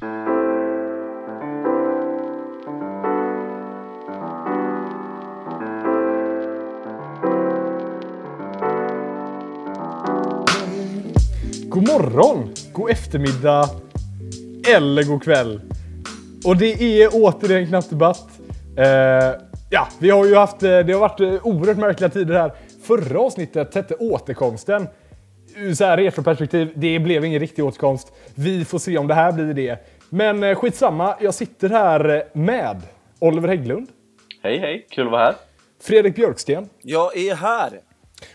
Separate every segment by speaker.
Speaker 1: God morgon, god eftermiddag eller god kväll. Och det är återigen Knappt Debatt. Eh, ja, vi har ju haft, eh, det har varit eh, oerhört märkliga tider här. Förra avsnittet hette återkomsten. Ur så här retroperspektiv, det blev ingen riktig återkomst. Vi får se om det här blir det. Men eh, skitsamma, jag sitter här eh, med Oliver Hägglund,
Speaker 2: Hej hej, kul att vara här.
Speaker 1: Fredrik Björksten
Speaker 3: Jag är här.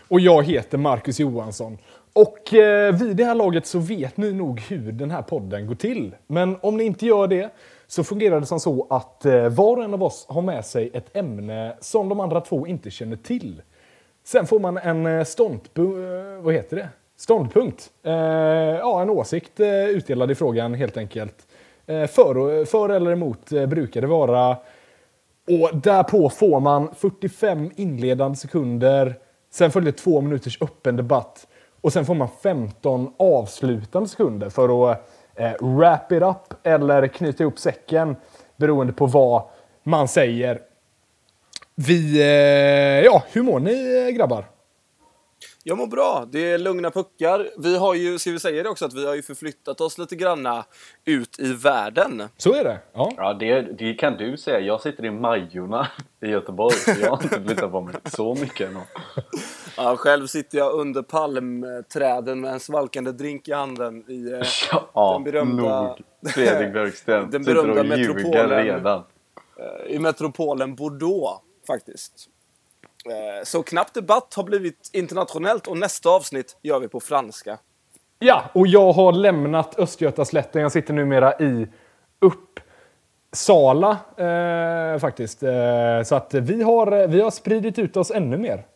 Speaker 1: och jag heter Marcus Johansson. Och eh, vid det här laget så vet ni nog hur den här podden går till. Men om ni inte gör det så fungerar det som så att eh, var och en av oss har med sig ett ämne som de andra två inte känner till. Sen får man en ståndpunkt, vad heter det? Ståndpunkt. Eh, ja, en åsikt eh, utdelad i frågan helt enkelt. Eh, för, för eller emot eh, brukar det vara. Och därpå får man 45 inledande sekunder. Sen följer två minuters öppen debatt. Och sen får man 15 avslutande sekunder för att eh, wrap it up eller knyta ihop säcken beroende på vad man säger. Vi, eh, ja, hur mår ni eh, grabbar?
Speaker 3: Jag mår bra. Det är lugna puckar. Vi har ju, ska vi säga det också, att vi har ju förflyttat oss lite granna ut i världen.
Speaker 1: Så är det. Ja.
Speaker 2: Ja, det, det kan du säga. Jag sitter i Majorna i Göteborg, så jag har inte flyttat på mig så mycket ännu.
Speaker 3: Ja, själv sitter jag under palmträden med en svalkande drink i handen i eh,
Speaker 2: Ja,
Speaker 3: Den berömda-
Speaker 2: nog. Fredrik Björksten
Speaker 3: Den
Speaker 2: sitter
Speaker 3: berömda
Speaker 2: och ljuger
Speaker 3: metropolen.
Speaker 2: redan.
Speaker 3: i metropolen Bordeaux, faktiskt. Eh, Så Knappt Debatt har blivit internationellt och nästa avsnitt gör vi på franska.
Speaker 1: Ja, och jag har lämnat Östgötaslätten. Jag sitter numera i Uppsala eh, faktiskt. Eh, så att vi har, vi har spridit ut oss ännu mer.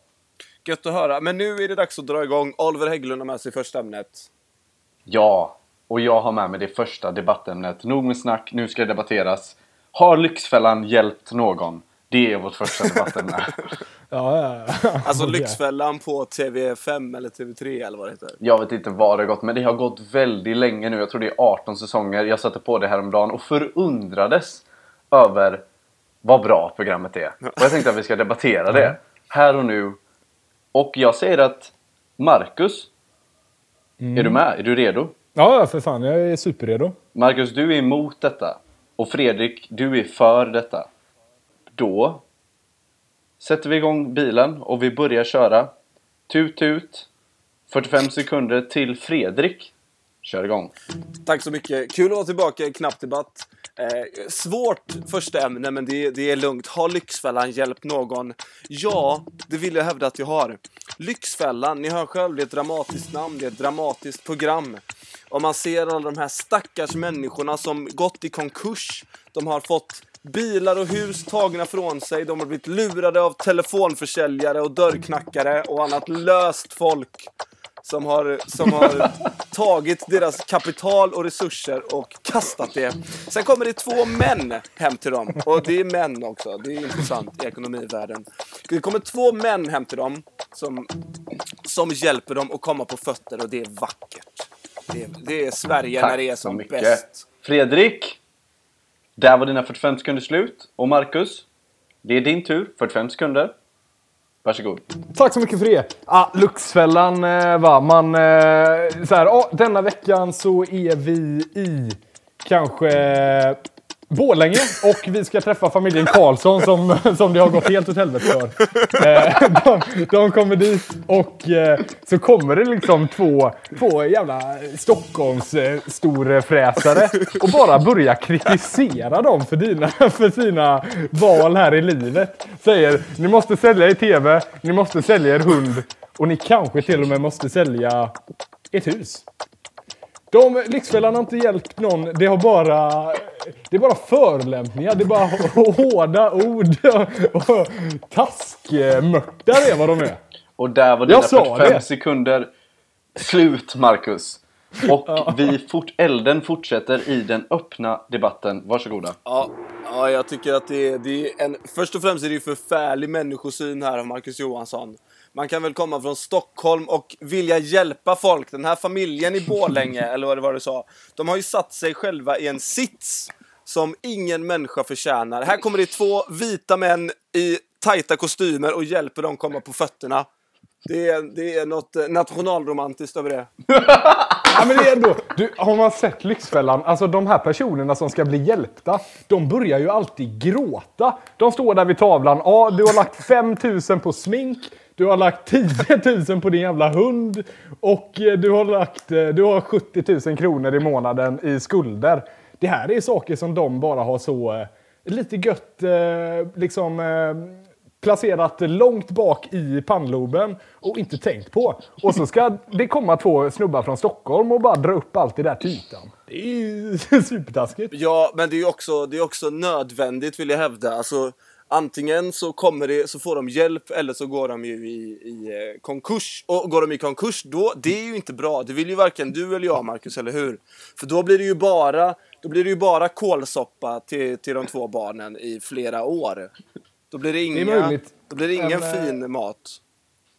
Speaker 3: Gött att höra. Men nu är det dags att dra igång. Oliver Hägglund har med sig första ämnet.
Speaker 2: Ja, och jag har med mig det första debattämnet. Nog med snack, nu ska det debatteras. Har Lyxfällan hjälpt någon? Det är vårt första debattämne.
Speaker 1: Ja, ja, ja.
Speaker 3: Alltså. Lyxfällan på TV5 eller TV3 eller vad det heter.
Speaker 2: Jag vet inte vad det har gått, men det har gått väldigt länge nu. Jag tror det är 18 säsonger. Jag satte på det häromdagen och förundrades över vad bra programmet är. Och jag tänkte att vi ska debattera det här och nu. Och jag säger att Marcus, är du med? Är du redo?
Speaker 1: Ja, ja, för fan. Jag är superredo.
Speaker 2: Marcus, du är emot detta. Och Fredrik, du är för detta. Då sätter vi igång bilen och vi börjar köra. Tut tut. 45 sekunder till Fredrik. Kör igång.
Speaker 3: Tack så mycket. Kul att vara tillbaka i Knappdebatt. Eh, svårt första ämne, men det, det är lugnt. Har Lyxfällan hjälpt någon? Ja, det vill jag hävda att jag har. Lyxfällan, ni hör själv, det är ett dramatiskt namn, det är ett dramatiskt program. Och man ser alla de här stackars människorna som gått i konkurs. De har fått bilar och hus tagna från sig, de har blivit lurade av telefonförsäljare och dörrknackare och annat löst folk som har, som har tagit deras kapital och resurser och kastat det. Sen kommer det två män hem till dem. Och det är män också. Det är intressant i ekonomivärlden. Det kommer två män hem till dem som, som hjälper dem att komma på fötter och det är vackert. Det är, det är Sverige när det är som bäst.
Speaker 2: Fredrik! Där var dina 45 sekunder slut. Och Marcus, det är din tur. 45 sekunder. Varsågod.
Speaker 1: Tack så mycket för det. Ah, Luxfällan, eh, va? Man, eh, så här, ah, denna veckan så är vi i kanske Borlänge och vi ska träffa familjen Karlsson som, som det har gått helt åt helvete för. Eh, de, de kommer dit och eh, så kommer det liksom två, två jävla stockholms-storfräsare eh, och bara börjar kritisera dem för, dina, för sina val här i livet. Säger ni måste sälja er TV, ni måste sälja er hund och ni kanske till och med måste sälja ett hus. De Lyxfällan har inte hjälpt någon. Det har bara... Det är bara förolämpningar. Det är bara hårda ord och, taskmörtar är vad de är.
Speaker 2: Och där var dina
Speaker 1: Jag sa
Speaker 2: 45
Speaker 1: det.
Speaker 2: sekunder slut, Marcus. Och vi fort, elden fortsätter i den öppna debatten. Varsågoda.
Speaker 3: Ja, ja, jag tycker att det är, det är en... Först och främst är det ju förfärlig människosyn här av Marcus Johansson. Man kan väl komma från Stockholm och vilja hjälpa folk. Den här familjen i Borlänge, eller vad det var du sa, de har ju satt sig själva i en sits som ingen människa förtjänar. Här kommer det två vita män i tajta kostymer och hjälper dem komma på fötterna. Det är, det är något eh, nationalromantiskt över det.
Speaker 1: Ja, men det är ändå, du, har man sett Lyxfällan, alltså de här personerna som ska bli hjälpta, de börjar ju alltid gråta. De står där vid tavlan, ja du har lagt 5000 på smink, du har lagt 10 000 på din jävla hund och eh, du har, lagt, eh, du har 70 000 kronor i månaden i skulder. Det här är saker som de bara har så lite gött liksom placerat långt bak i pannloben och inte tänkt på. Och så ska det komma två snubbar från Stockholm och bara dra upp allt det där till ytan. Det är ju supertaskigt.
Speaker 3: Ja, men det är ju också, det är också nödvändigt vill jag hävda. Alltså, antingen så, kommer det, så får de hjälp eller så går de ju i, i eh, konkurs. Och går de i konkurs, då, det är ju inte bra. Det vill ju varken du eller jag, Marcus, eller hur? För då blir det ju bara, då blir det ju bara kålsoppa till, till de två barnen i flera år. Då blir det, inga,
Speaker 1: möjligt.
Speaker 3: då blir det ingen
Speaker 1: Men, eh,
Speaker 3: fin mat.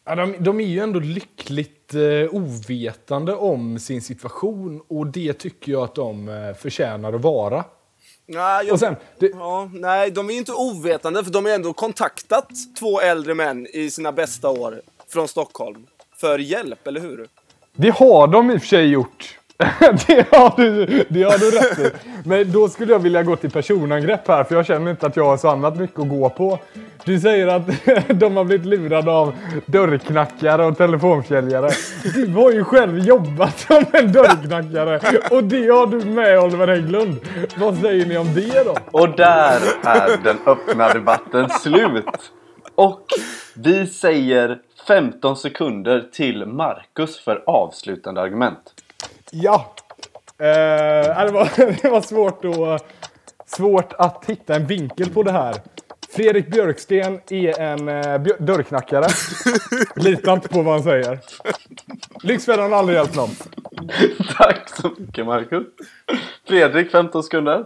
Speaker 1: Ja, de, de är ju ändå lyckligt eh, ovetande om sin situation och det tycker jag att de eh, förtjänar att vara.
Speaker 3: Nej, jag,
Speaker 1: sen, det,
Speaker 3: ja, nej, de är ju inte ovetande för de har ändå kontaktat två äldre män i sina bästa år från Stockholm för hjälp, eller hur?
Speaker 1: Det har de i och för sig gjort. det, har du, det har du rätt i. Men då skulle jag vilja gå till personangrepp här, för jag känner inte att jag har så annat mycket att gå på. Du säger att de har blivit lurade av dörrknackare och telefonförsäljare. Du har ju själv jobbat som en dörrknackare och det har du med Oliver Hägglund. Vad säger ni om det då?
Speaker 2: Och där är den öppna debatten slut. Och vi säger 15 sekunder till Marcus för avslutande argument.
Speaker 1: Ja. Eh, det, var, det var svårt, att, svårt att hitta en vinkel på det här. Fredrik Björksten är en eh, dörrknackare. Lita inte på vad han säger. Lyxfällan har aldrig hjälpt någon.
Speaker 2: Tack så mycket Marcus. Fredrik, 15 sekunder.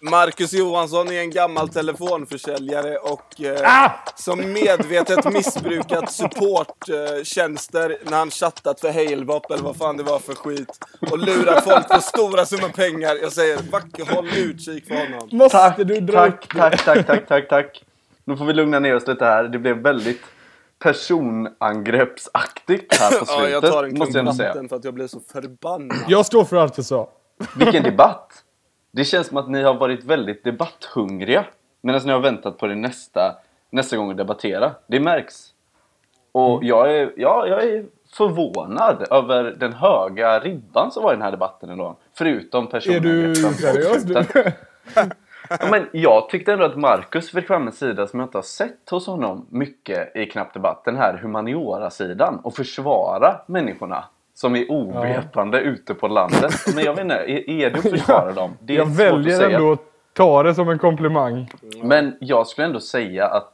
Speaker 3: Marcus Johansson är en gammal telefonförsäljare och eh,
Speaker 1: Ah!
Speaker 3: som medvetet missbrukat supporttjänster när han chattat för Halebop eller vad fan det var för skit och lurat folk på stora summor pengar. Jag säger, fuck, håll utkik för honom.
Speaker 1: Måste
Speaker 2: Tack,
Speaker 1: du dra
Speaker 2: tack, tack, tack, tack, tack, tack. Nu får vi lugna ner oss lite här. Det blev väldigt personangreppsaktigt här på slutet.
Speaker 3: Ja, jag tar en
Speaker 2: måste jag
Speaker 3: klunk vatten för att jag blir så förbannad.
Speaker 1: Jag står för allt jag sa.
Speaker 2: Vilken debatt! Det känns som att ni har varit väldigt debatthungriga medan ni har väntat på det nästa, nästa gång att debattera. Det märks. Och
Speaker 1: Mm.
Speaker 2: jag, är, ja, jag är förvånad över den höga ribban som var i den här debatten ändå. Förutom
Speaker 1: Är
Speaker 2: personangreppen
Speaker 1: du
Speaker 2: på
Speaker 1: seriös.
Speaker 2: Ja, men jag tyckte ändå att Marcus fick fram en sida som jag inte har sett hos honom mycket i Knapp Debatt. Den här humaniora-sidan. Och försvara människorna som är ovetande ute på landet. Men jag vet inte, är, är du att försvara dem? Det är
Speaker 1: Jag
Speaker 2: att
Speaker 1: väljer
Speaker 2: säga.
Speaker 1: ändå att ta det som en komplimang.
Speaker 2: Men jag skulle ändå säga att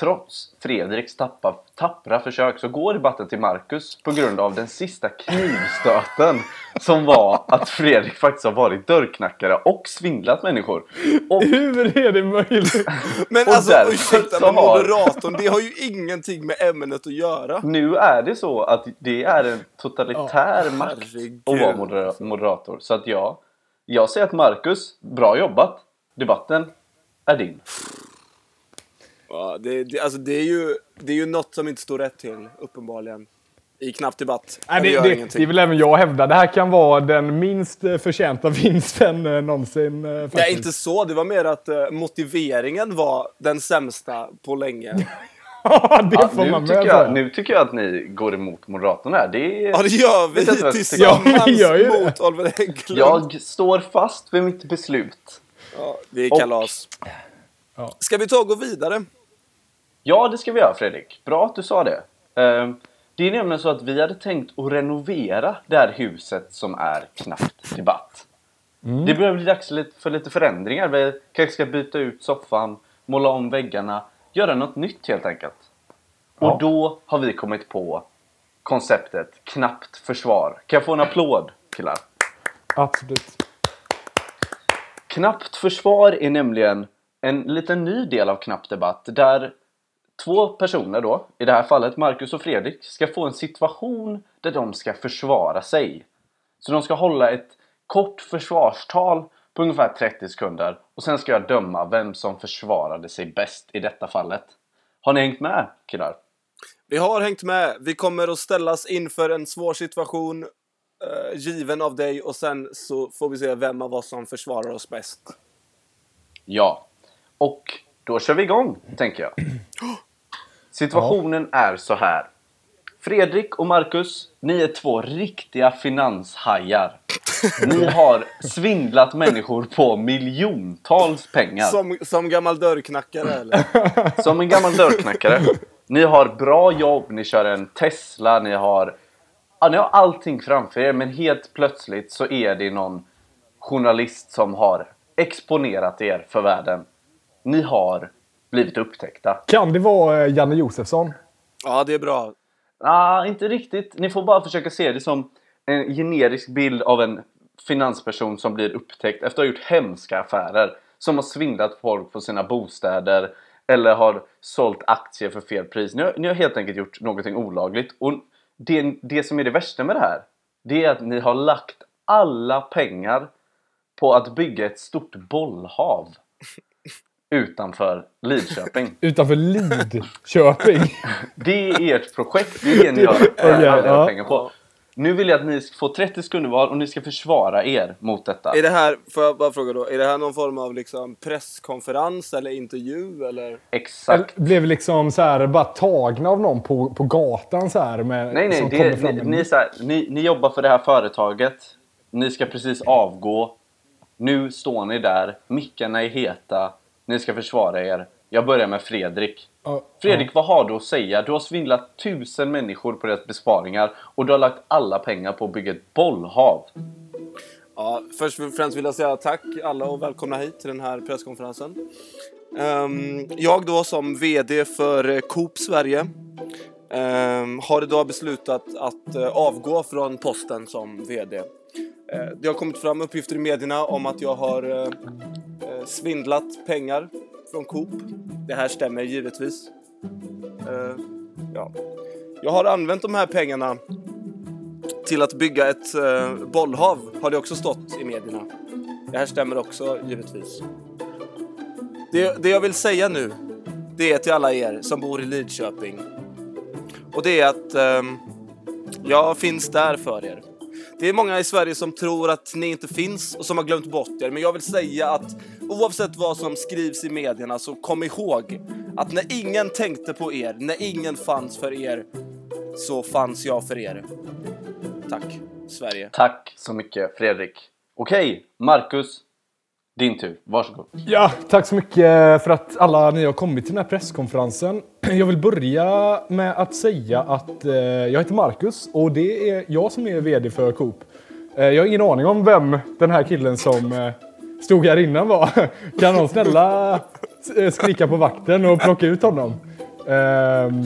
Speaker 2: trots Fredriks tappa, tappra försök så går debatten till Marcus på grund av den sista knivstöten som var att Fredrik faktiskt har varit dörrknackare och svindlat människor. Och
Speaker 1: Hur är det möjligt?
Speaker 3: Men
Speaker 2: Och
Speaker 3: alltså, ursäkta, men
Speaker 2: har-
Speaker 3: moderatorn, det har ju ingenting med ämnet att göra.
Speaker 2: nu är det så att det är en totalitär
Speaker 3: Ja,
Speaker 2: makt
Speaker 3: herregud,
Speaker 2: att vara modera- moderator. Så att jag, jag säger att Marcus, bra jobbat. Debatten är din.
Speaker 3: Ja, det, det, alltså, det, är ju, det är ju något som inte står rätt till, uppenbarligen. I knapp debatt.
Speaker 1: Nej,
Speaker 3: det,
Speaker 1: det, det, vill även jag hävda. Det här kan vara den minst eh, förtjänta vinsten eh, någonsin. eh, faktiskt.
Speaker 3: Nej, inte så. Det var mer att eh, motiveringen var den sämsta på länge.
Speaker 1: Ja, det
Speaker 2: Ja,
Speaker 1: får
Speaker 2: nu,
Speaker 1: man
Speaker 2: tycker
Speaker 1: med
Speaker 2: jag, nu tycker jag att ni går emot Moderaterna här. Det är...
Speaker 3: Ja, det gör vi
Speaker 2: jag
Speaker 3: tillsammans.
Speaker 1: Ja, vi gör ju
Speaker 3: mot Oliver Hägglund.
Speaker 2: Jag står fast vid mitt beslut.
Speaker 3: Ja, det är
Speaker 2: Och-
Speaker 3: kalas.
Speaker 1: Ja.
Speaker 3: Ska vi ta och gå vidare?
Speaker 2: Ja, det ska vi göra Fredrik. Bra att du sa det. Ehm, Det är nämligen så att vi hade tänkt att renovera det här huset som är knappt debatt. Det börjar bli dags för lite förändringar. Vi kanske ska byta ut soffan, måla om väggarna, göra något nytt helt enkelt.
Speaker 1: Ja.
Speaker 2: Och då har vi kommit på konceptet knappt försvar. Kan jag få en applåd killar?
Speaker 1: Absolut.
Speaker 2: Knappt försvar är nämligen en liten ny del av Knapp Debatt där två personer då, i det här fallet Marcus och Fredrik, ska få en situation där de ska försvara sig. Så de ska hålla ett kort försvarstal på ungefär 30 sekunder och sen ska jag döma vem som försvarade sig bäst i detta fallet. Har ni hängt med killar?
Speaker 3: Vi har hängt med. Vi kommer att ställas inför en svår situation eh, given av dig och sen så får vi se vem av oss som försvarar oss bäst.
Speaker 2: Ja. Och då kör vi igång, tänker jag. Situationen är så här. Fredrik och Marcus, ni är två riktiga finanshajar. Ni har svindlat människor på miljontals pengar.
Speaker 3: Som, som gammal dörrknackare eller?
Speaker 2: Som en gammal dörrknackare. Ni har bra jobb, ni kör en Tesla, ni har... Ja, ni har allting framför er, men helt plötsligt så är det någon journalist som har exponerat er för världen. Ni har blivit upptäckta.
Speaker 1: Kan det vara eh, Janne Josefsson?
Speaker 3: Ja, det är bra.
Speaker 2: Ah, inte riktigt. Ni får bara försöka se det som en generisk bild av en finansperson som blir upptäckt efter att ha gjort hemska affärer. Som har svindlat folk på sina bostäder eller har sålt aktier för fel pris. Ni har, ni har helt enkelt gjort någonting olagligt. Och det, det som är det värsta med det här, det är att ni har lagt alla pengar på att bygga ett stort bollhav utanför Lidköping.
Speaker 1: Utanför Lidköping.
Speaker 2: Det är ert projekt, det är det ni har era
Speaker 1: ja.
Speaker 2: pengar på. Nu vill jag att ni ska få 30 sekunder var och ni ska försvara er mot detta.
Speaker 3: Är det här, får jag bara fråga då, är det här någon form av liksom presskonferens eller intervju eller?
Speaker 2: Exakt.
Speaker 1: Blev liksom så här bara tagna av någon på, på gatan så här med,
Speaker 2: Nej, nej,
Speaker 1: som
Speaker 2: det,
Speaker 1: fram
Speaker 2: ni, ni, så här, ni, ni jobbar för det här företaget. Ni ska precis avgå. Nu står ni där, mickarna är heta. Ni ska försvara er. Jag börjar med Fredrik. Fredrik, vad har du att säga? Du har svindlat tusen människor på deras besparingar och du har lagt alla pengar på att bygga ett bollhav.
Speaker 3: Ja, först och främst vill jag säga tack alla och välkomna hit till den här presskonferensen. Ehm, jag då som VD för eh, Coop Sverige ehm, har idag beslutat att eh, avgå från posten som VD. Eh, det har kommit fram uppgifter i medierna om att jag har eh, svindlat pengar från Coop. Det här stämmer givetvis. Eh, ja. Jag har använt de här pengarna till att bygga ett eh, bollhav har det också stått i medierna. Det här stämmer också givetvis. Det, det jag vill säga nu, det är till alla er som bor i Lidköping. Och det är att ehm, jag finns där för er. Det är många i Sverige som tror att ni inte finns och som har glömt bort er. Men jag vill säga att oavsett vad som skrivs i medierna så kom ihåg att när ingen tänkte på er, när ingen fanns för er, så fanns jag för er. Tack, Sverige.
Speaker 2: Tack så mycket Fredrik. Okej, Marcus. Din tur. Varsågod.
Speaker 1: Ja, tack så mycket för att alla ni har kommit till den här presskonferensen. Jag vill börja med att säga att eh, jag heter Marcus och det är jag som är VD för Coop. Eh, jag har ingen aning om vem den här killen som eh, stod här innan var. Kan någon snälla eh, skrika på vakten och plocka ut honom? Ehm,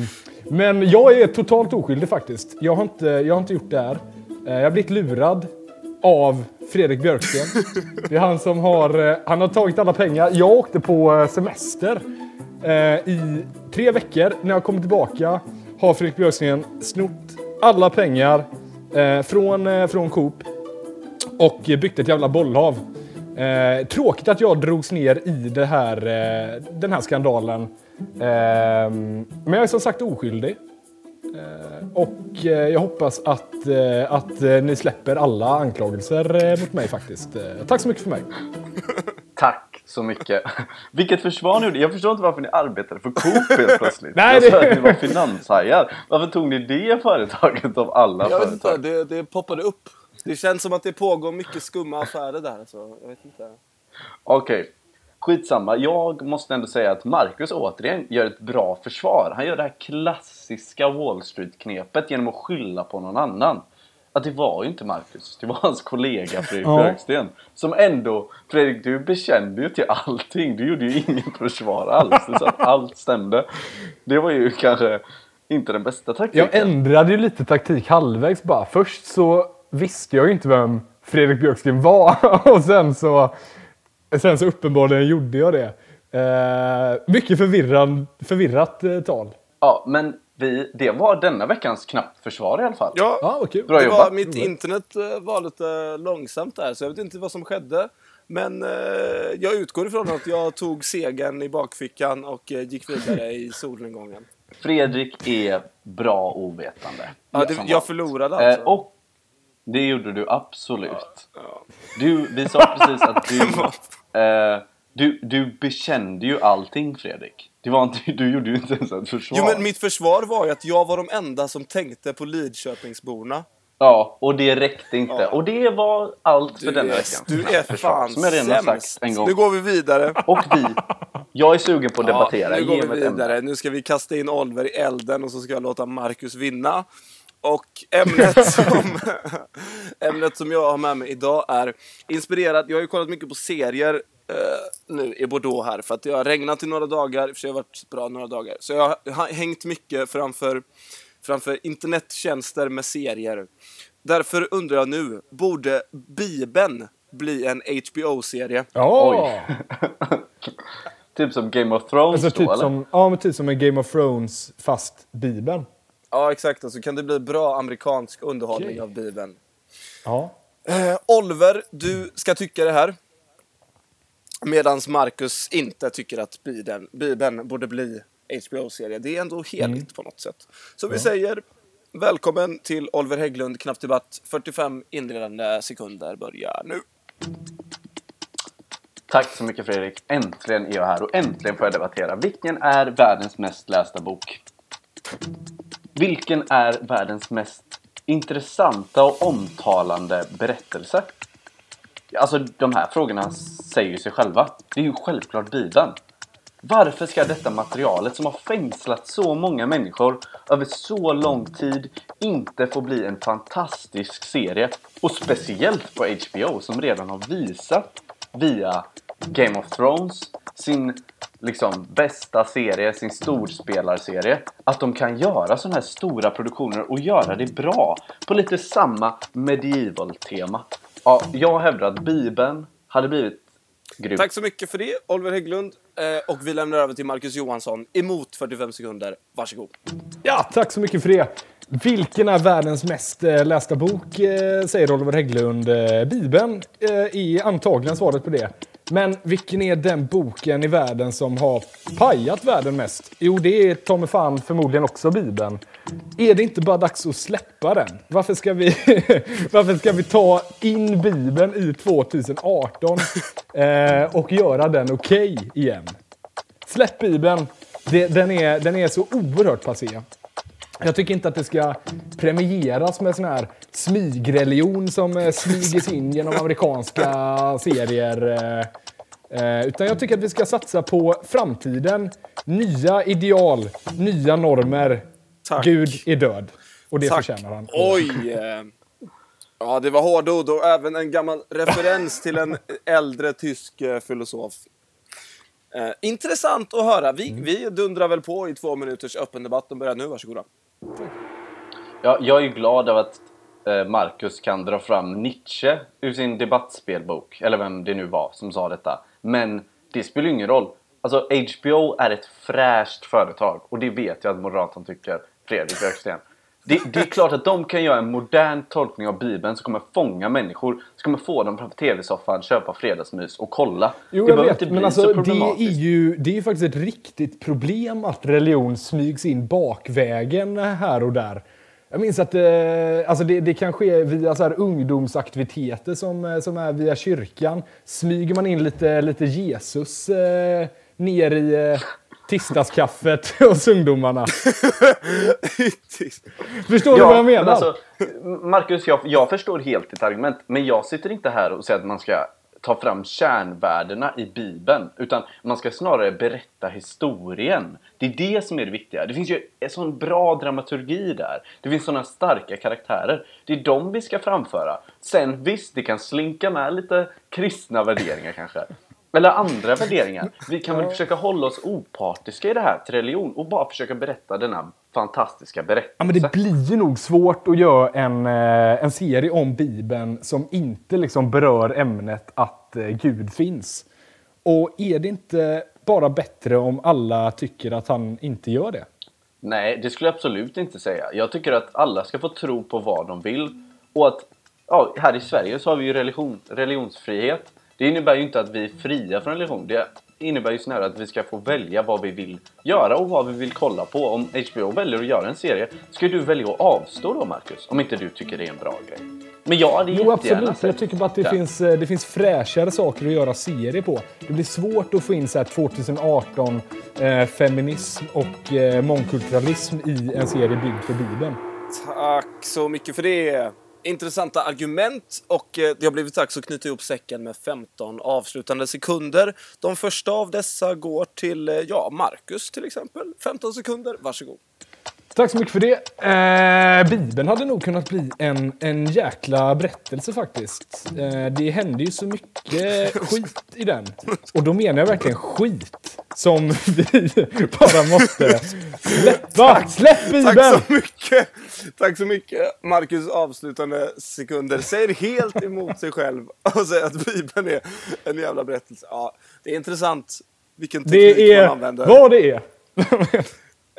Speaker 1: men jag är totalt oskyldig faktiskt. Jag har inte, jag har inte gjort det här. Eh, jag har blivit lurad av Fredrik Björksten. Det är han som har, eh, han har tagit alla pengar. Jag åkte på eh, semester eh, i tre veckor. När jag kommer tillbaka har Fredrik Björksten snott alla pengar eh, från, eh, från Coop och byggt ett jävla bollhav. Eh, tråkigt att jag drogs ner i det här, eh, den här skandalen. Eh, men jag är som sagt oskyldig. Eh, och eh, jag hoppas att, eh, att ni släpper alla anklagelser mot mig faktiskt. Tack så mycket för mig.
Speaker 2: Tack så mycket. Vilket försvar ni gjorde. Jag förstår inte varför ni arbetade för Coop helt plötsligt.
Speaker 1: Nej,
Speaker 2: jag
Speaker 1: det-
Speaker 2: sa att ni var finanshajar. Varför tog ni det företaget av alla
Speaker 3: Jag vet inte,
Speaker 2: företag?
Speaker 3: det, det poppade upp. Det känns som att det pågår mycket skumma affärer där. Så jag vet inte.
Speaker 2: Okej. Skitsamma. Jag måste ändå säga att Marcus återigen gör ett bra försvar. Han gör det här klassiska Wall Street-knepet genom att skylla på någon annan. Att det var ju inte Marcus, det var hans kollega Fredrik
Speaker 1: Ja.
Speaker 2: Björksten. Som ändå, Fredrik du bekände ju till allting. Du gjorde ju inget försvar alls. Sa att allt stämde. Det var ju kanske inte den bästa taktiken.
Speaker 1: Jag ändrade ju lite taktik halvvägs bara. Först så visste jag ju inte vem Fredrik Björksten var och sen så, sen så uppenbarligen gjorde jag det. Eh, mycket förvirran, förvirrat eh, tal.
Speaker 2: Ja, men vi, det var denna veckans knappt försvar i alla fall.
Speaker 3: Ja,
Speaker 1: vad kul.
Speaker 2: Bra
Speaker 3: det var, mitt internet eh, var lite långsamt där, så jag vet inte vad som skedde. Men eh, jag utgår ifrån att jag tog segern i bakfickan och eh, gick vidare i solnedgången.
Speaker 2: Fredrik är bra ovetande.
Speaker 3: Ja, det, jag förlorade
Speaker 2: Eh,
Speaker 3: alltså.
Speaker 2: och det gjorde du absolut. Du, vi sa precis att du, eh, du, du bekände ju allting Fredrik. Det var inte, du gjorde ju inte ens ett försvar.
Speaker 3: Jo, men mitt försvar var ju att jag var de enda som tänkte på Lidköpingsborna.
Speaker 2: Ja, och det räckte inte.
Speaker 3: Ja.
Speaker 2: Och det var allt för denna
Speaker 3: är,
Speaker 2: veckan.
Speaker 3: du är fan
Speaker 2: Som jag redan har sagt
Speaker 3: sämst.
Speaker 2: en gång.
Speaker 3: Nu går vi vidare.
Speaker 2: Och vi. Jag är sugen på att debattera.
Speaker 3: Ja, nu går
Speaker 2: Ge
Speaker 3: vi
Speaker 2: mig ett ämne.
Speaker 3: vidare. Nu ska vi kasta in Oliver i elden och så ska jag låta Marcus vinna. Och ämnet som, ämnet som jag har med mig idag är inspirerat. Jag har ju kollat mycket på serier eh, nu i Bordeaux här för att det har regnat i några dagar. I och för sig har varit bra några dagar. Så jag har hängt mycket framför, framför internettjänster med serier. Därför undrar jag nu, borde Bibeln bli en HBO-serie?
Speaker 1: Ja!
Speaker 2: Typ som Game of Thrones
Speaker 1: Alltså,
Speaker 2: då,
Speaker 1: typ,
Speaker 2: eller?
Speaker 1: som, ja, men typ som en Game of Thrones fast Bibeln.
Speaker 3: Ja, exakt. Alltså, kan det bli bra amerikansk underhållning
Speaker 1: Okej.
Speaker 3: av Bibeln?
Speaker 1: Ja.
Speaker 3: Eh, Oliver, du ska tycka det här. Medan Marcus inte tycker att Bibeln, Bibeln borde bli HBO-serie. Det är ändå heligt på något sätt. Så vi säger välkommen till Oliver Hägglund, Knappt debatt. 45 inledande sekunder börjar nu.
Speaker 2: Tack så mycket Fredrik. Äntligen är jag här och äntligen får jag debattera. Vilken är världens mest lästa bok? Vilken är världens mest intressanta och omtalande berättelse? Alltså de här frågorna säger ju sig själva. Det är ju självklart Bibeln. Varför ska detta materialet som har fängslat så många människor över så lång tid inte få bli en fantastisk serie? Och speciellt på HBO som redan har visat via Game of Thrones sin liksom bästa serie, sin storspelarserie att de kan göra sådana här stora produktioner och göra det bra på lite samma medieval-tema. Ja, jag hävdar att Bibeln hade blivit grym.
Speaker 3: Tack så mycket för det, Oliver Hägglund. Eh, och vi lämnar över till Marcus Johansson emot 45 sekunder. Varsågod.
Speaker 1: ja, tack så mycket för det. Vilken är världens mest eh, lästa bok, eh, säger Oliver Hägglund. Eh, Bibeln är antagligen svaret på det. Men vilken är den boken i världen som har pajat världen mest? Jo, det är Tommy fan förmodligen också Bibeln. Är det inte bara dags att släppa den? Varför ska vi, varför ska vi ta in Bibeln i 2018 eh, och göra den okej igen? Släpp Bibeln. Det, den, är, den är så oerhört passé. Jag tycker inte att det ska premieras med sån här smygreligion som eh, smyger in genom amerikanska serier. eh, Eh, utan jag tycker att vi ska satsa på framtiden, nya ideal, nya normer.
Speaker 3: Tack.
Speaker 1: Gud är död. Och det
Speaker 3: Tack.
Speaker 1: förtjänar han.
Speaker 3: Oj! Ja, det var hårda ord och även en gammal referens till en äldre tysk filosof. Eh, intressant att höra. Vi, vi dundrar väl på i två minuters öppen debatt. Den börjar nu, varsågoda.
Speaker 2: Ja, jag är ju glad över att eh, Marcus kan dra fram Nietzsche ur sin debattspelbok, eller vem det nu var som sa detta. Men det spelar ju ingen roll. Alltså HBO är ett fräscht företag och det vet jag att moderatorn tycker, Fredrik Björksten. Det, det är klart att de kan göra en modern tolkning av Bibeln som kommer fånga människor, som kommer få dem framför TV-soffan, köpa fredagsmys och kolla.
Speaker 1: Jo,
Speaker 2: det
Speaker 1: jag vet, men alltså,
Speaker 2: så
Speaker 1: det är, ju, det är ju faktiskt ett riktigt problem att religion smygs in bakvägen här och där. Jag minns att eh, alltså det, det kan ske via så här ungdomsaktiviteter som, eh, som är via kyrkan. Smyger man in lite, lite Jesus eh, ner i eh, tisdagskaffet hos ungdomarna. Förstår du vad jag menar?
Speaker 2: men Alltså, Marcus, jag, jag förstår helt ditt argument. Men jag sitter inte här och säger att man ska ta fram kärnvärdena i Bibeln. Utan man ska snarare berätta historien. Det är det som är det viktiga. Det finns ju en sån bra dramaturgi där. Det finns såna starka karaktärer. Det är de vi ska framföra. Sen visst, det kan slinka med lite kristna värderingar kanske. Eller andra värderingar. Vi kan väl försöka hålla oss opartiska i det här till religion och bara försöka berätta denna fantastiska berättelse.
Speaker 1: Ja, men det blir ju nog svårt att göra en, eh, en serie om Bibeln som inte liksom berör ämnet att eh, Gud finns. Och är det inte bara bättre om alla tycker att han inte gör det?
Speaker 2: Nej, det skulle jag absolut inte säga. Jag tycker att alla ska få tro på vad de vill. Och att ja, här i Sverige så har vi ju religion, religionsfrihet. Det innebär ju inte att vi är fria från religion. Det innebär ju snarare att vi ska få välja vad vi vill göra och vad vi vill kolla på. Om HBO väljer att göra en serie, ska du välja att avstå då Marcus? Om inte du tycker det är en bra grej. Men jag hade
Speaker 1: Jo,
Speaker 2: jättegärna
Speaker 1: absolut.
Speaker 2: sett
Speaker 1: Jag tycker bara att det,
Speaker 2: den.
Speaker 1: finns, eh, det finns fräschare saker att göra serier på. Det blir svårt att få in så här 2018 eh, feminism och eh, mångkulturalism i en serie byggd för Bibeln.
Speaker 3: Tack så mycket för det. Intressanta argument och eh, det har blivit dags att knyta ihop säcken med 15 avslutande sekunder. De första av dessa går till, eh, ja, Marcus till exempel. 15 sekunder, varsågod.
Speaker 1: Tack så mycket för det. Eh, Bibeln hade nog kunnat bli en, en jäkla berättelse faktiskt. Eh, det hände ju så mycket skit i den. Och då menar jag verkligen skit. Som vi bara måste släppa. Släpp Bibeln!
Speaker 3: Tack så mycket! Tack så mycket! Marcus avslutande sekunder säger helt emot sig själv och säger att Bibeln är en jävla berättelse. Ja, det är intressant vilken teknik
Speaker 1: Det
Speaker 3: man
Speaker 1: är
Speaker 3: använder.
Speaker 1: vad det är.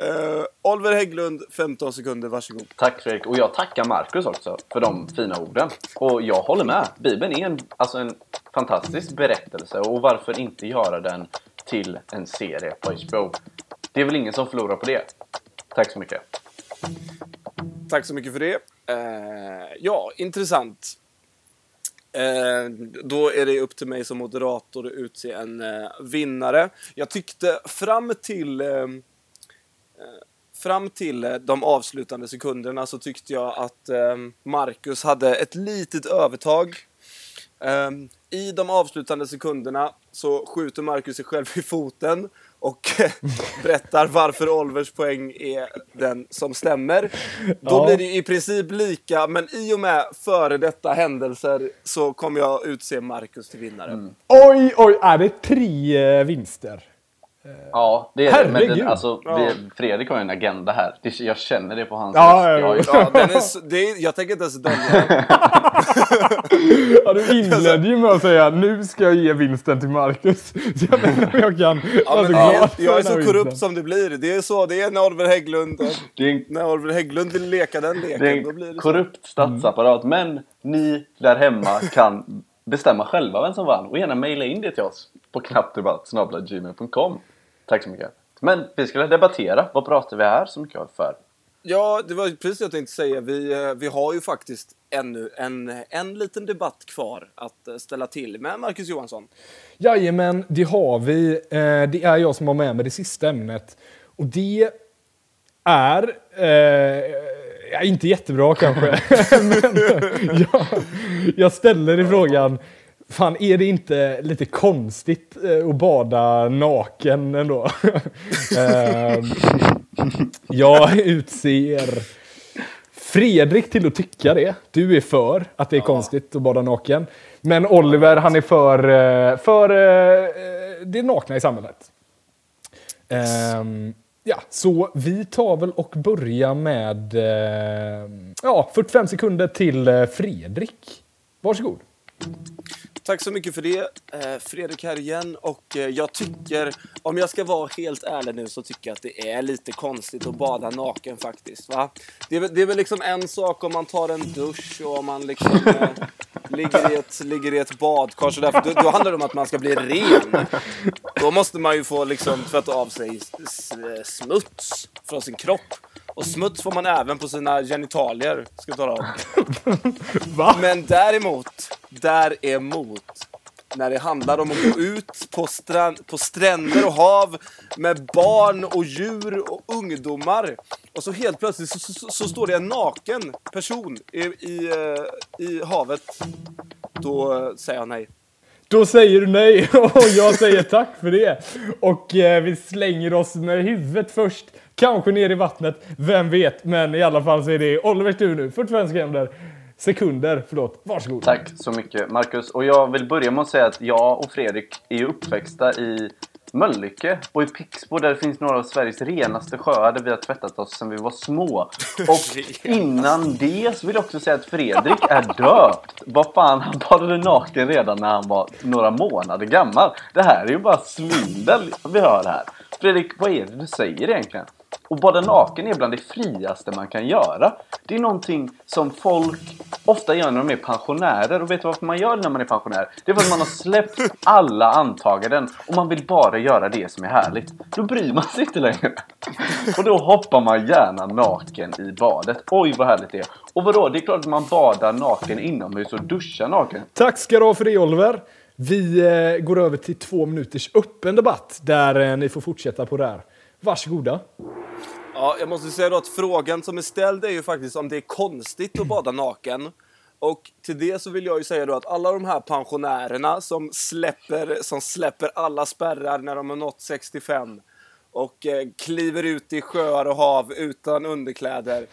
Speaker 3: Uh, Oliver Hägglund, 15 sekunder, varsågod.
Speaker 2: Tack Fredrik, och jag tackar Marcus också för de fina orden. Och jag håller med. Bibeln är en, alltså en fantastisk berättelse och varför inte göra den till en serie på HBO? Det är väl ingen som förlorar på det. Tack så mycket.
Speaker 3: Tack så mycket för det. Eh, ja, intressant. Eh, då är det upp till mig som moderator att utse en eh, vinnare. Jag tyckte fram till eh, Fram till eh, de avslutande sekunderna så tyckte jag att eh, Marcus hade ett litet övertag. Eh, I de avslutande sekunderna så skjuter Marcus sig själv i foten och berättar varför Olvers poäng är den som stämmer. Då blir det i princip lika, men i och med före detta händelser så kommer jag utse Marcus till vinnare.
Speaker 1: Oj, oj, är det tre eh, vinster?
Speaker 2: Ja, det är det. Men
Speaker 1: Herregud.
Speaker 2: den, alltså,
Speaker 3: Ja.
Speaker 2: vi, Fredrik har ju en agenda här. Det, jag känner det på hans
Speaker 1: Ja,
Speaker 2: röst.
Speaker 1: ja,
Speaker 2: Jag
Speaker 1: ja.
Speaker 3: är, det är, jag tänker inte ens dölja
Speaker 1: Ja, du inledde ju med att säga nu ska jag ge vinsten till Marcus. Så jag om jag kan
Speaker 3: Ja, men,
Speaker 1: så
Speaker 3: ja,
Speaker 1: glad för
Speaker 3: jag är så korrupt
Speaker 1: vinsten.
Speaker 3: som det blir. Det är så, det är när Oliver Hägglund,
Speaker 2: Det är en,
Speaker 3: när Oliver Hägglund vill leka den leken,
Speaker 2: det är
Speaker 3: då blir det
Speaker 2: en
Speaker 3: så.
Speaker 2: korrupt statsapparat. Men ni där hemma kan bestämma själva vem som vann. Och gärna mejla in det till oss på knappdebatt.gmail.com. Tack så mycket. Men vi skulle debattera. Vad pratar vi här så mycket för?
Speaker 3: Ja, det var precis det jag tänkte säga. Vi, eh, vi har ju faktiskt ännu en, en liten debatt kvar att eh, ställa till med Marcus Johansson.
Speaker 1: Jajamän, det har vi. Eh, det är jag som har med mig det sista ämnet. Och det är... Eh, inte jättebra kanske. Men jag, jag ställer i frågan. Fan, är det inte lite konstigt eh, att bada naken ändå? eh, jag utser Fredrik till att tycka det. Du är för att det är konstigt att bada naken. Men Oliver, han är för, eh, för eh, det nakna i samhället. Ehm, ja, så vi tar väl och börjar med ja, 45 sekunder till Fredrik. Varsågod.
Speaker 3: Tack så mycket för det. Eh, Fredrik här igen och eh, jag tycker, om jag ska vara helt ärlig nu så tycker jag att det är lite konstigt att bada naken faktiskt. Va? Det, är, väl- det är väl liksom en sak om man tar en dusch och om man liksom eh, ligger, i ett, ligger i ett badkar så därför, då, då handlar det om att man ska bli ren. Då måste man ju få liksom tvätta av sig eh, smuts från sin kropp. Och smuts får man även på sina genitalier, ska jag tala om.
Speaker 1: Va?
Speaker 3: Men däremot, däremot, när det handlar om att gå ut på, strand, på stränder och hav med barn och djur och ungdomar och så helt plötsligt så, så, så står det en naken person i, i, eh, i havet. Då eh, säger jag nej.
Speaker 1: Då säger du nej och jag säger tack för det. Och eh, vi slänger oss med huvudet först, kanske ner i vattnet, vem vet. Men i alla fall så är det Olivers tur nu. 45 sekunder. Sekunder, förlåt. Varsågod.
Speaker 2: Tack så mycket Marcus. Och jag vill börja med att säga att jag och Fredrik är uppväxta i Mölnlycke och i Pixbo där det finns några av Sveriges renaste sjöar där vi har tvättat oss sedan vi var små. Och innan det så vill jag också säga att Fredrik är döpt. Vad fan, han badade naken redan när han var några månader gammal. Det här är ju bara svindel vi hör här. Fredrik, vad är det du säger egentligen? Och bada naken är bland det friaste man kan göra. Det är någonting som folk ofta gör när de är pensionärer. Och vet du varför man gör det när man är pensionär? Det är för att man har släppt alla antaganden och man vill bara göra det som är härligt. Då bryr man sig inte längre. Och då hoppar man gärna naken i badet. Oj vad härligt det är. Och vadå? Det är klart att man badar naken inomhus och duschar naken.
Speaker 1: Tack ska du ha för det Oliver. Vi eh, går över till två minuters öppen debatt där eh, ni får fortsätta på det här. Varsågoda.
Speaker 3: Ja, jag måste säga då att frågan som är ställd är ju faktiskt om det är konstigt att bada naken. Och till det så vill jag ju säga då att alla de här pensionärerna som släpper, som släpper alla spärrar när de har nått 65 och eh, kliver ut i sjöar och hav utan underkläder.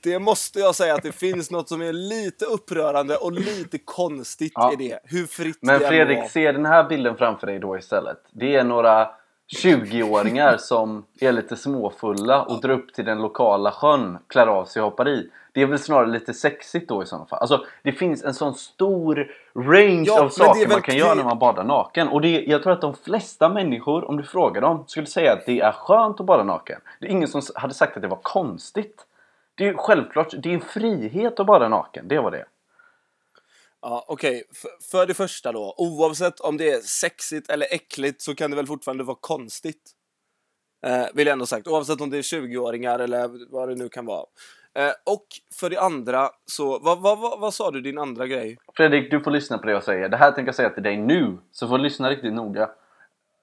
Speaker 3: Det måste jag säga att det finns något som är lite upprörande och lite konstigt
Speaker 2: Ja.
Speaker 3: i det. Hur fritt
Speaker 2: Men Fredrik, se den här bilden framför dig då istället. Det är några 20-åringar som är lite småfulla och drar upp till den lokala sjön, klär av sig och hoppar i. Det är väl snarare lite sexigt då i sådana fall. Alltså, det finns en sån stor range
Speaker 3: Ja,
Speaker 2: av saker man kan göra när man badar naken. Och det, jag tror att de flesta människor, om du frågar dem, skulle säga att det är skönt att bada naken. Det är ingen som hade sagt att det var konstigt. Det är självklart, det är en frihet att bada naken. Det var det.
Speaker 3: Ja, okej. F- för det första då, oavsett om det är sexigt eller äckligt så kan det väl fortfarande vara konstigt. Eh, vill jag ändå sagt, oavsett om det är 20-åringar eller vad det nu kan vara. Eh, och för det andra så, vad, vad, vad, vad sa du din andra grej?
Speaker 2: Fredrik, du får lyssna på det jag säger. Det här tänker jag säga till dig nu, så får du lyssna riktigt noga.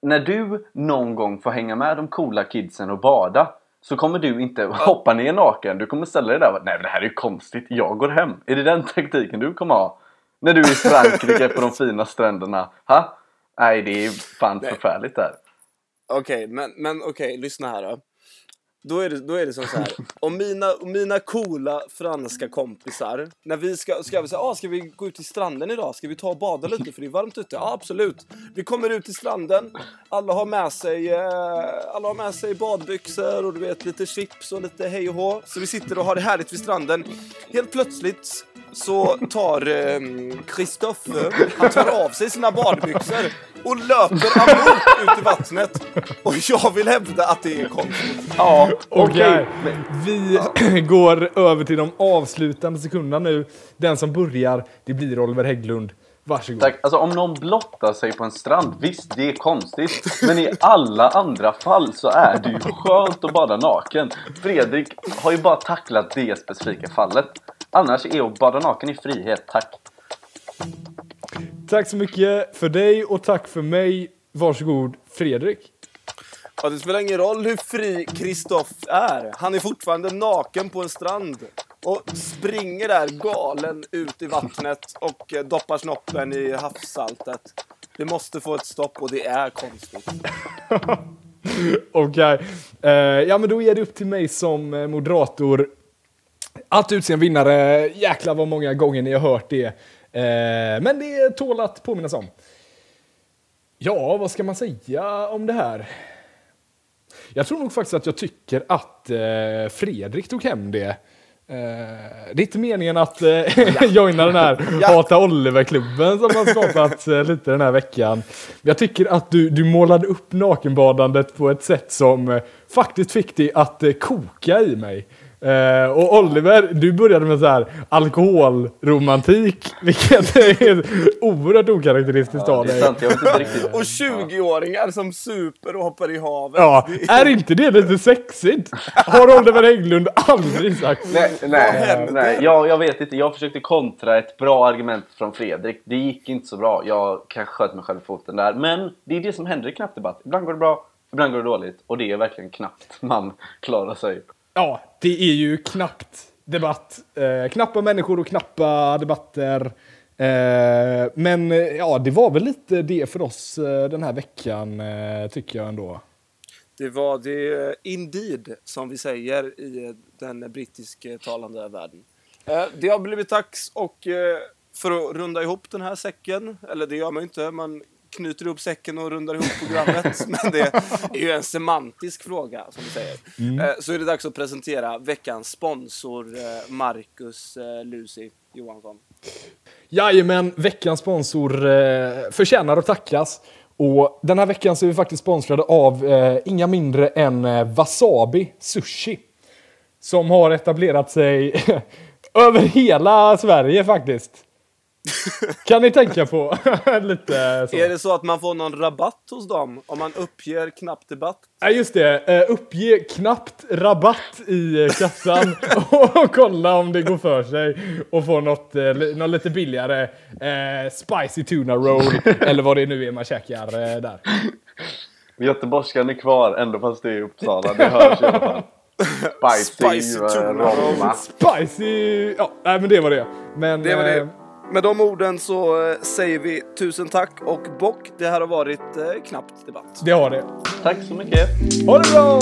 Speaker 2: När du någon gång får hänga med de coola kidsen och bada så kommer du inte hoppa ner naken. Du kommer ställa dig där och bara, Nej det här är ju konstigt, jag går hem. Är det den taktiken du kommer ha? När du är i Frankrike på de fina stränderna. Ha? Nej, det är fan
Speaker 3: Nej.
Speaker 2: förfärligt där.
Speaker 3: Okej, men, men okej, lyssna här då. Då är, det, då är det som så här. Om mina, om mina coola franska kompisar, när vi ska, ska vi säga, ah, ska vi gå ut till stranden idag? Ska vi ta och bada lite för det är varmt ute? Ja, absolut. Vi kommer ut till stranden. Alla har med sig, eh, alla har med sig badbyxor och du vet lite chips och lite hej och hå. Så vi sitter och har det härligt vid stranden. Helt plötsligt så tar eh, Kristoffer, han tar av sig sina badbyxor och löper amok ut i vattnet. Och jag vill hävda att det är konstigt.
Speaker 2: Ja,
Speaker 1: Okej,
Speaker 2: okej.
Speaker 1: vi går över till de avslutande sekunderna nu. Den som börjar, det blir Oliver Hägglund. Varsågod.
Speaker 2: Tack. Alltså om någon blottar sig på en strand, visst det är konstigt. Men i alla andra fall så är det ju skönt att bada naken. Fredrik har ju bara tacklat det specifika fallet. Annars är att bada naken i frihet, tack.
Speaker 1: Tack så mycket för dig och tack för mig. Varsågod Fredrik.
Speaker 3: Ja, det spelar ingen roll hur fri Kristoff är. Han är fortfarande naken på en strand och springer där galen ut i vattnet och eh, doppar snoppen i havssaltet. Det måste få ett stopp och det är konstigt.
Speaker 1: Okej. Eh, ja, men då är det upp till mig som eh, moderator att utse en vinnare. Jäklar vad många gånger ni har hört det. Eh, men det tål att påminnas om. Ja, vad ska man säga om det här? Jag tror nog faktiskt att jag tycker att eh, Fredrik tog hem det. Eh, det är inte meningen att eh, joina den här
Speaker 3: Ja.
Speaker 1: Hata Oliver-klubben som har skapats eh, lite den här veckan. Jag tycker att du, du målade upp nakenbadandet på ett sätt som eh, faktiskt fick dig att eh, koka i mig. Eh, och Oliver, du började med så här alkoholromantik, vilket är oerhört okaraktäristiskt
Speaker 2: Ja,
Speaker 1: av dig.
Speaker 3: Och 20-åringar som super och hoppar i havet.
Speaker 1: Ja, är inte det lite sexigt? Har Oliver Hägglund aldrig sagt.
Speaker 2: Nej, nej, nej. Jag, jag vet inte. Jag försökte kontra ett bra argument från Fredrik. Det gick inte så bra. Jag kanske sköt mig själv i foten där. Men det är det som händer i knappdebatt. Ibland går det bra, ibland går det dåligt. Och det är verkligen knappt man klarar sig.
Speaker 1: Ja, det är ju knappt debatt. Eh, knappa människor och knappa debatter. Eh, men eh, ja, det var väl lite det för oss eh, den här veckan, eh, tycker jag ändå.
Speaker 3: Det var det eh, indeed, som vi säger i eh, den brittisktalande världen. Eh, Det har blivit dags och eh, för att runda ihop den här säcken, eller det gör man ju inte, man knyter ihop säcken och rundar ihop programmet. men det är ju en semantisk fråga, som du säger. Eh, så är det dags att presentera veckans sponsor, eh, Marcus eh, Lucy Johansson.
Speaker 1: Jajamän, veckans sponsor förtjänar att tackas. Och den här veckan så är vi faktiskt sponsrade av eh, inga mindre än Wasabi Sushi. Som har etablerat sig över hela Sverige faktiskt. kan ni tänka på lite så.
Speaker 3: Är det så att man får någon rabatt hos dem om man uppger knappt debatt?
Speaker 1: Ja just det, eh, uppge knappt rabatt i eh, kassan och kolla om det går för sig och få något, eh, något lite billigare eh, spicy tuna roll eller vad det nu är man käkar eh, där.
Speaker 2: Göteborgskan är kvar ändå fast det är i Uppsala. Det hörs i alla fall. Spicy,
Speaker 3: Spicy tuna
Speaker 2: Roma.
Speaker 1: Spicy, ja nej men det var det. Men,
Speaker 3: Det var det. Med de orden så eh, säger vi tusen tack och bock. Det här har varit eh, knappt debatt.
Speaker 1: det har det.
Speaker 2: Tack så mycket.
Speaker 1: Ha det bra!